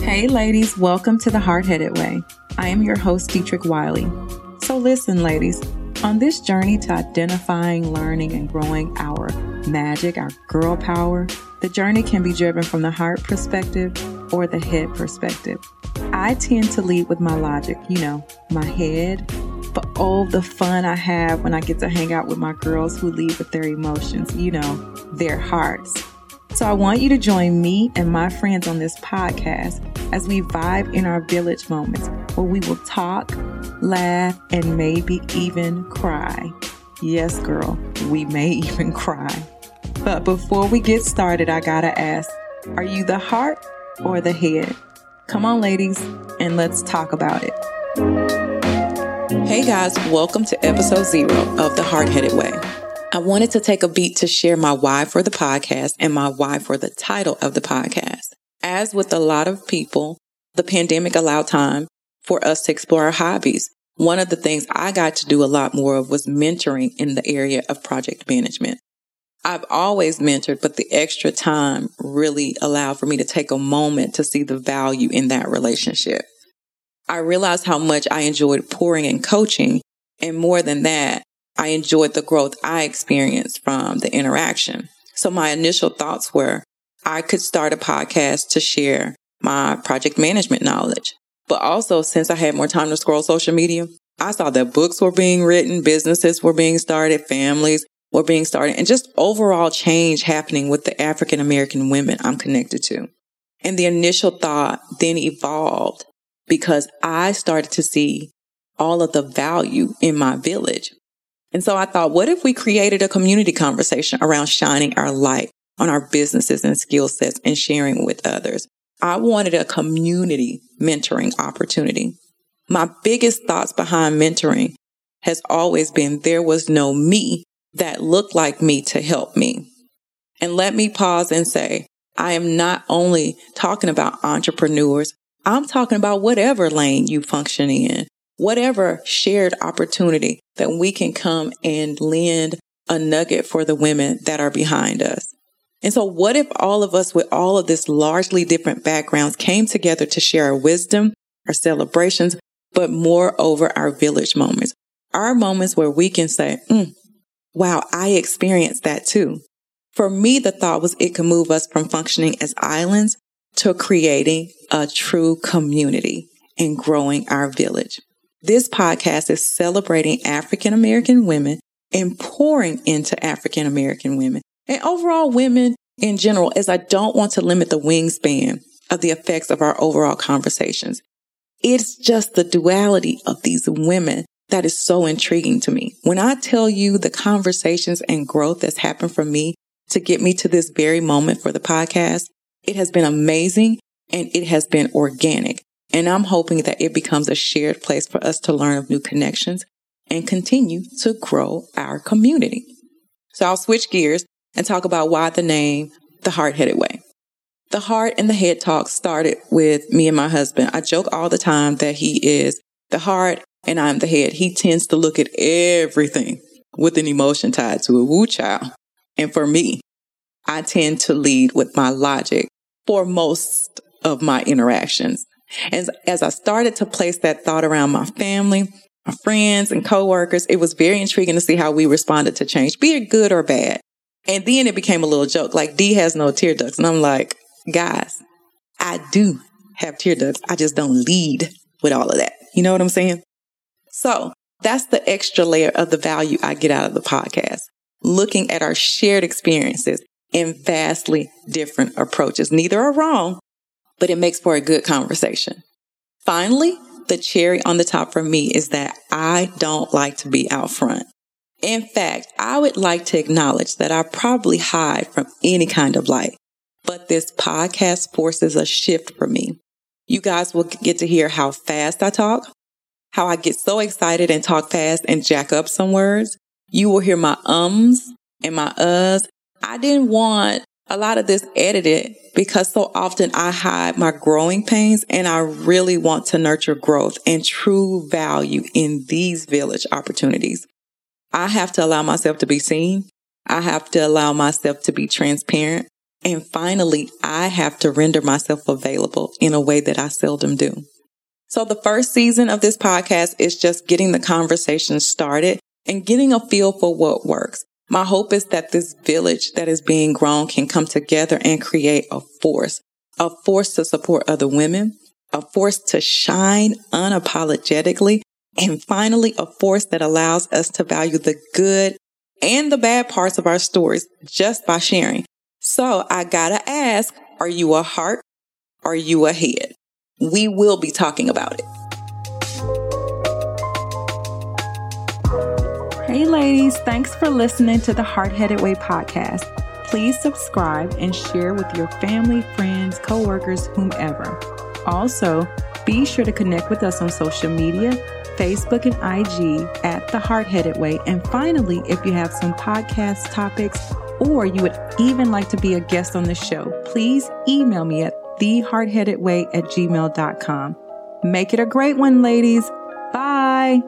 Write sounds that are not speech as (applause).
Hey, ladies, welcome to the Heart Headed Way. I am your host, Dietrich Wiley. So, listen, ladies, on this journey to identifying, learning, and growing our magic, our girl power, the journey can be driven from the heart perspective or the head perspective. I tend to lead with my logic, you know, my head, oh, the fun I have when I get to hang out with my girls who lead with their emotions, you know, their hearts. So I want you to join me and my friends on this podcast as we vibe in our village moments where we will talk, laugh, and maybe even cry. Yes, girl, we may (laughs) even cry. But before we get started, I gotta ask are you the heart or the head? Come on, ladies, and let's talk about it. Hey guys, welcome to episode zero of The Heart Headed Way. I wanted to take a beat to share my why for the podcast and my why for the title of the podcast. As with a lot of people, the pandemic allowed time for us to explore our hobbies. One of the things I got to do a lot more of was mentoring in the area of project management. I've always mentored, but the extra time really allowed for me to take a moment to see the value in that relationship. I realized how much I enjoyed pouring and coaching. And more than that, I enjoyed the growth I experienced from the interaction. So my initial thoughts were I could start a podcast to share my project management knowledge. But also, since I had more time to scroll social media, I saw that books were being written, businesses were being started, families were being started, and just overall change happening with the African American women I'm connected to. And the initial thought then evolved because I started to see all of the value in my village. And so I thought, what if we created a community conversation around shining our light on our businesses and skill sets and sharing with others? I wanted a community mentoring opportunity. My biggest thoughts behind mentoring has always been there was no me that looked like me to help me. And let me pause and say, I am not only talking about entrepreneurs, I'm talking about whatever lane you function in, whatever shared opportunity that we can come and lend a nugget for the women that are behind us. And so what if all of us with all of this largely different backgrounds came together to share our wisdom, our celebrations, but moreover our village moments, our moments where we can say, mm, wow, I experienced that too. For me, the thought was it could move us from functioning as islands to creating a true community and growing our village. This podcast is celebrating African American women and pouring into African American women and overall women in general, as I don't want to limit the wingspan of the effects of our overall conversations. It's just the duality of these women that is so intriguing to me. When I tell you the conversations and growth that's happened for me to get me to this very moment for the podcast, it has been amazing and it has been organic. And I'm hoping that it becomes a shared place for us to learn of new connections and continue to grow our community. So I'll switch gears and talk about why the name The Heart Headed Way. The heart and the head talk started with me and my husband. I joke all the time that he is the heart and I'm the head. He tends to look at everything with an emotion tied to a woo child. And for me, I tend to lead with my logic for most of my interactions. As, as I started to place that thought around my family, my friends and coworkers, it was very intriguing to see how we responded to change, be it good or bad. And then it became a little joke, like D has no tear ducts. And I'm like, guys, I do have tear ducts. I just don't lead with all of that. You know what I'm saying? So that's the extra layer of the value I get out of the podcast. Looking at our shared experiences in vastly different approaches. Neither are wrong, but it makes for a good conversation. Finally, the cherry on the top for me is that I don't like to be out front. In fact, I would like to acknowledge that I probably hide from any kind of light, but this podcast forces a shift for me. You guys will get to hear how fast I talk, how I get so excited and talk fast and jack up some words. You will hear my ums and my uhs. I didn't want a lot of this edited because so often I hide my growing pains and I really want to nurture growth and true value in these village opportunities. I have to allow myself to be seen I have to allow myself to be transparent. And finally, I have to render myself available in a way that I seldom do. So the first season of this podcast is just getting the conversation started and getting a feel for what works. My hope is that this village that is being grown can come together and create a force, a force to support other women, a force to shine unapologetically, and finally, a force that allows us to value the good and the bad parts of our stories just by sharing. So I gotta ask, are you a heart? Are you a head? We will be talking about it. Hey, ladies, thanks for listening to the Heart Headed Way podcast. Please subscribe and share with your family, friends, coworkers, whomever. Also, be sure to connect with us on social media Facebook and IG at The Heart Headed Way. And finally, if you have some podcast topics or you would even like to be a guest on the show, please email me at theheartheadedway at gmail.com. Make it a great one, ladies. Bye.